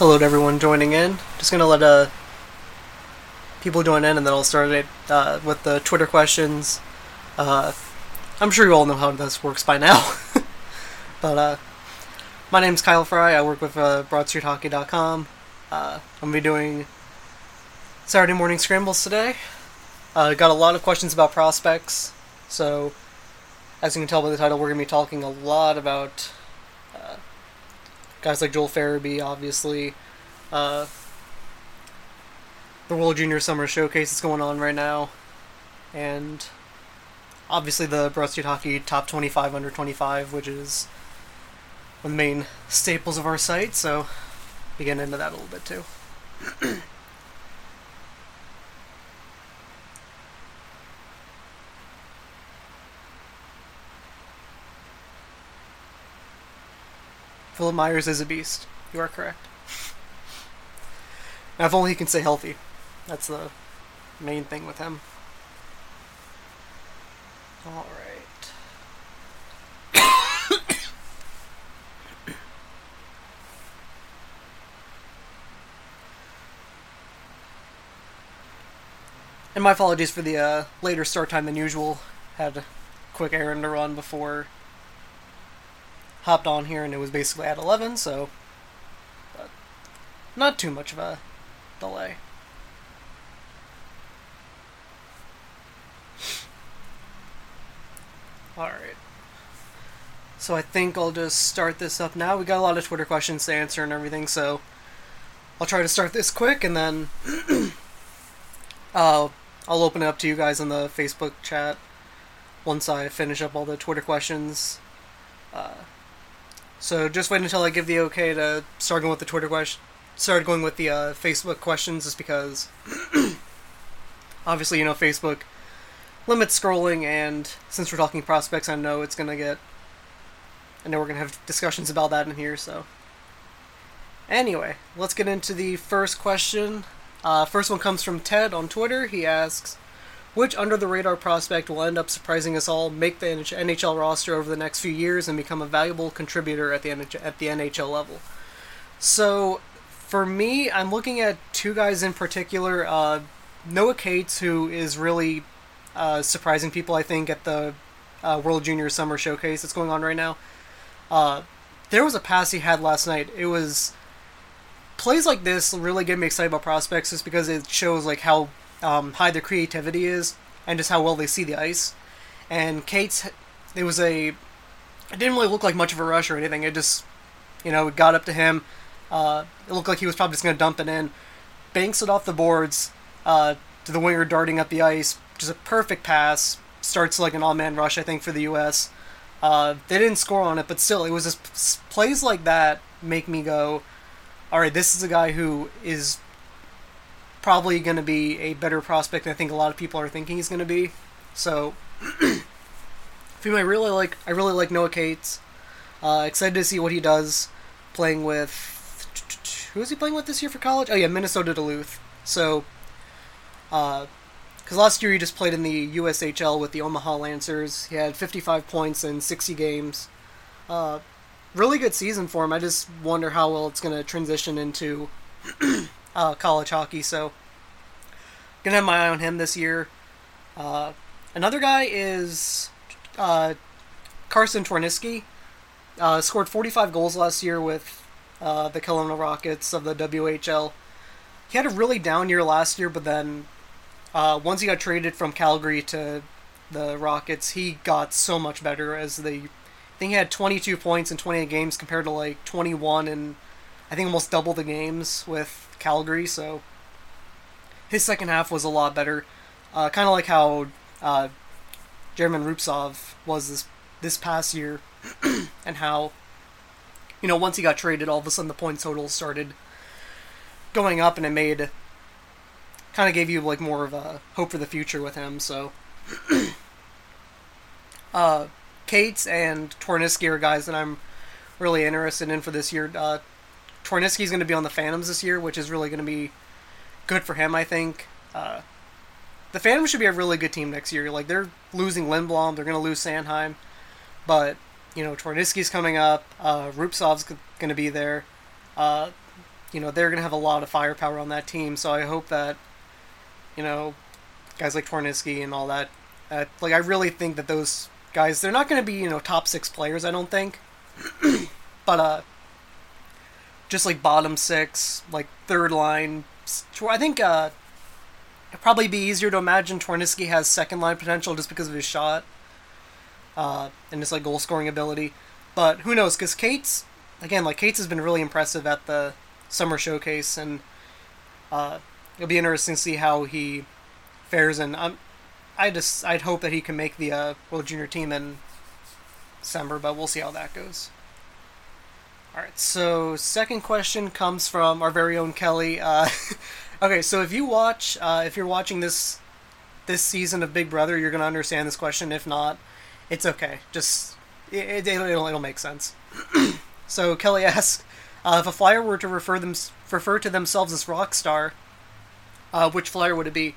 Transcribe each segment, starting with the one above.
Hello to everyone joining in. Just gonna let uh people join in, and then I'll start it uh, with the Twitter questions. Uh, I'm sure you all know how this works by now, but uh, my name's Kyle Fry. I work with uh, BroadStreetHockey.com. Uh, I'm gonna be doing Saturday morning scrambles today. Got a lot of questions about prospects, so as you can tell by the title, we're gonna be talking a lot about guys like Joel Farabee, obviously. Uh, the World Junior Summer Showcase is going on right now, and obviously the Broad Hockey Top 25 Under 25, which is one of the main staples of our site. So, we get into that a little bit too. Philippe Myers is a beast. You are correct. Now, if only he can stay healthy. That's the main thing with him. All right. and my apologies for the uh, later start time than usual. Had a quick errand to run before hopped on here, and it was basically at 11, so but not too much of a delay. Alright. So I think I'll just start this up now. We got a lot of Twitter questions to answer and everything, so I'll try to start this quick and then uh, I'll open it up to you guys in the Facebook chat once I finish up all the Twitter questions. Uh, so just wait until I give the okay to start going with the Twitter question. Start going with the uh, Facebook questions, just because obviously you know Facebook limits scrolling, and since we're talking prospects, I know it's gonna get. I know we're gonna have discussions about that in here. So anyway, let's get into the first question. Uh, first one comes from Ted on Twitter. He asks, which under the radar prospect will end up surprising us all, make the NHL roster over the next few years, and become a valuable contributor at the NHL, at the NHL level. So, for me, I'm looking at two guys in particular. Uh, Noah Cates, who is really uh, surprising people, I think, at the uh, World Junior Summer Showcase that's going on right now. Uh, there was a pass he had last night. It was plays like this really get me excited about prospects, just because it shows like how um, high their creativity is and just how well they see the ice. And Cates, it was a, it didn't really look like much of a rush or anything. It just, you know, it got up to him. Uh, it looked like he was probably just going to dump it in. Banks it off the boards uh, to the winger darting up the ice. Just a perfect pass. Starts like an all-man rush, I think, for the U.S. Uh, they didn't score on it, but still, it was just plays like that make me go, all right, this is a guy who is probably going to be a better prospect than I think a lot of people are thinking he's going to be. So, I really like I really like Noah Cates. Uh, excited to see what he does playing with. Who is he playing with this year for college? Oh yeah, Minnesota Duluth. So, because uh, last year he just played in the USHL with the Omaha Lancers. He had 55 points in 60 games. Uh, really good season for him. I just wonder how well it's going to transition into uh, college hockey. So, gonna have my eye on him this year. Uh, another guy is uh, Carsen Twarynski. Uh, scored 45 goals last year with uh, the Kelowna Rockets of the WHL. He had a really down year last year, but then uh, once he got traded from Calgary to the Rockets, he got so much better as the. I think he had 22 points in 28 games compared to like 21 and I think almost double the games with Calgary. So his second half was a lot better. Uh, kind of like how uh, Jeremy Rubtsov was this this past year, and how you know once he got traded, all of a sudden the point total started going up, and it made kind of gave you like more of a hope for the future with him. So, uh, Cates and Tornitzky are guys that I'm really interested in for this year. Uh, Tornitzky's going to be on the Phantoms this year, which is really going to be good for him, I think. Uh, the Phantoms should be a really good team next year. Like they're losing Lindblom, they're going to lose Sanheim, but you know Tornitzky's coming up. Uh, Rubtsov's going to be there. Uh, you know they're going to have a lot of firepower on that team. So I hope that you know guys like Tornitzky and all that. Uh, like I really think that those guys they're not going to be you know top six players. I don't think, but uh, just like bottom six, like third line. I think uh, it'd probably be easier to imagine Tornitzky has second line potential just because of his shot uh, and his like goal scoring ability. But who knows? Because Cates again, like Cates has been really impressive at the summer showcase, and uh, it'll be interesting to see how he fares. And I'm, I just I'd hope that he can make the uh, World Junior team in December, but we'll see how that goes. All right, so second question comes from our very own Kelly. Uh, okay, so if you watch, uh, if you're watching this this season of Big Brother, you're gonna understand this question. If not, it's okay. Just it, it, will it'll make sense. so Kelly asks, uh, if a flyer were to refer them refer to themselves as rock star, uh, which flyer would it be?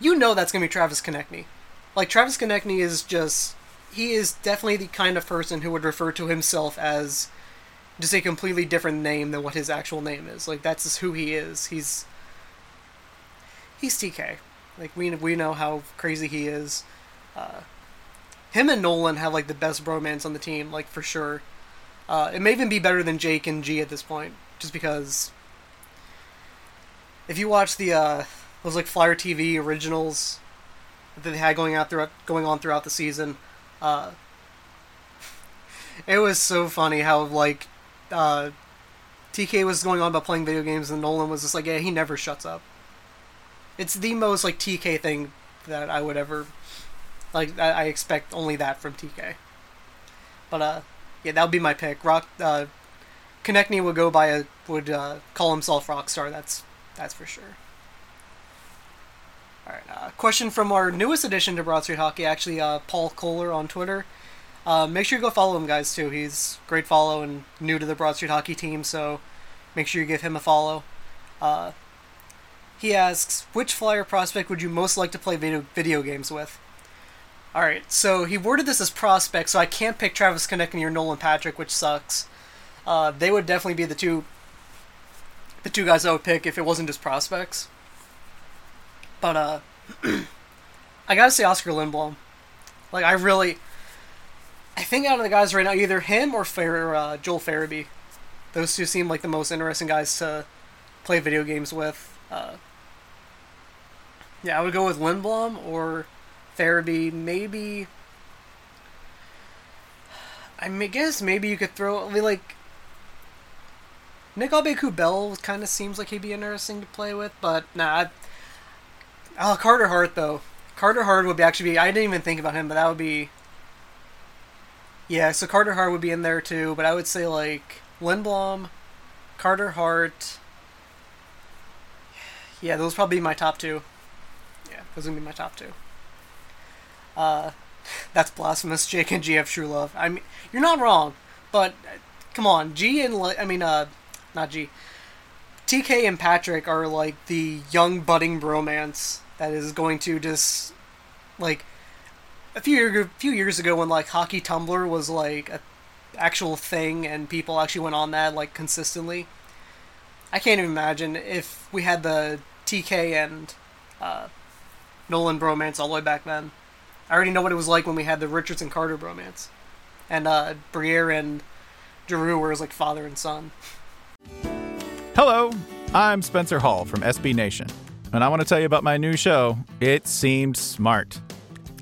You know that's gonna be Travis Konecny. Like Travis Konecny is just he is definitely the kind of person who would refer to himself as just a completely different name than what his actual name is. Like that's just who he is. He's he's TK. Like we we know how crazy he is. Uh, him and Nolan have like the best bromance on the team, like for sure. Uh, it may even be better than Jake and G at this point, just because. If you watch the uh, those like Flyer TV originals that they had going out throughout going on throughout the season, uh, it was so funny how like uh, TK was going on about playing video games, and Nolan was just like, "Yeah, he never shuts up." It's the most like TK thing that I would ever like. I, I expect only that from TK. But uh, yeah, that would be my pick. Rock uh, Konecny would go by a would uh, call himself Rockstar. That's that's for sure. All right. Uh, question from our newest addition to Broad Street Hockey, actually, uh, Paul Kohler on Twitter. Uh, make sure you go follow him, guys, too. He's great follow and new to the Broad Street Hockey team, so make sure you give him a follow. Uh, he asks, which Flyer prospect would you most like to play video, video games with? Alright, so he worded this as prospect, so I can't pick Travis Konecny or Nolan Patrick, which sucks. Uh, they would definitely be the two the two guys I would pick if it wasn't just prospects. But uh I gotta say Oscar Lindblom. Like I really I think out of the guys right now, either him or Fer- uh, Joel Farabee. Those two seem like the most interesting guys to play video games with. Uh, yeah, I would go with Lindblom or Farabee. Maybe. I guess maybe you could throw. I mean, like. Nick Aube-Kubel kind of seems like he'd be interesting to play with, but nah. I, Oh, Carter Hart, though. Carter Hart would be actually be. I didn't even think about him, but that would be yeah, so Carter Hart would be in there too, but I would say like Lindblom, Carter Hart. Yeah, those probably be my top two. Yeah, those would be my top two. Uh, that's blasphemous. Jake and GF True Love. I mean, you're not wrong, but uh, come on, G and I mean, uh, not G. TK and Patrick are like the young budding bromance that is going to just like a few a few years ago when like hockey Tumblr was like a actual thing and people actually went on that like consistently. I can't even imagine if we had the TK and uh, Nolan bromance all the way back then. I already know what it was like when we had the Richards and Carter bromance, and uh, Briere and Giroux were like father and son. Hello, I'm Spencer Hall from SB Nation. and I want to tell you about my new show, It Seemed Smart.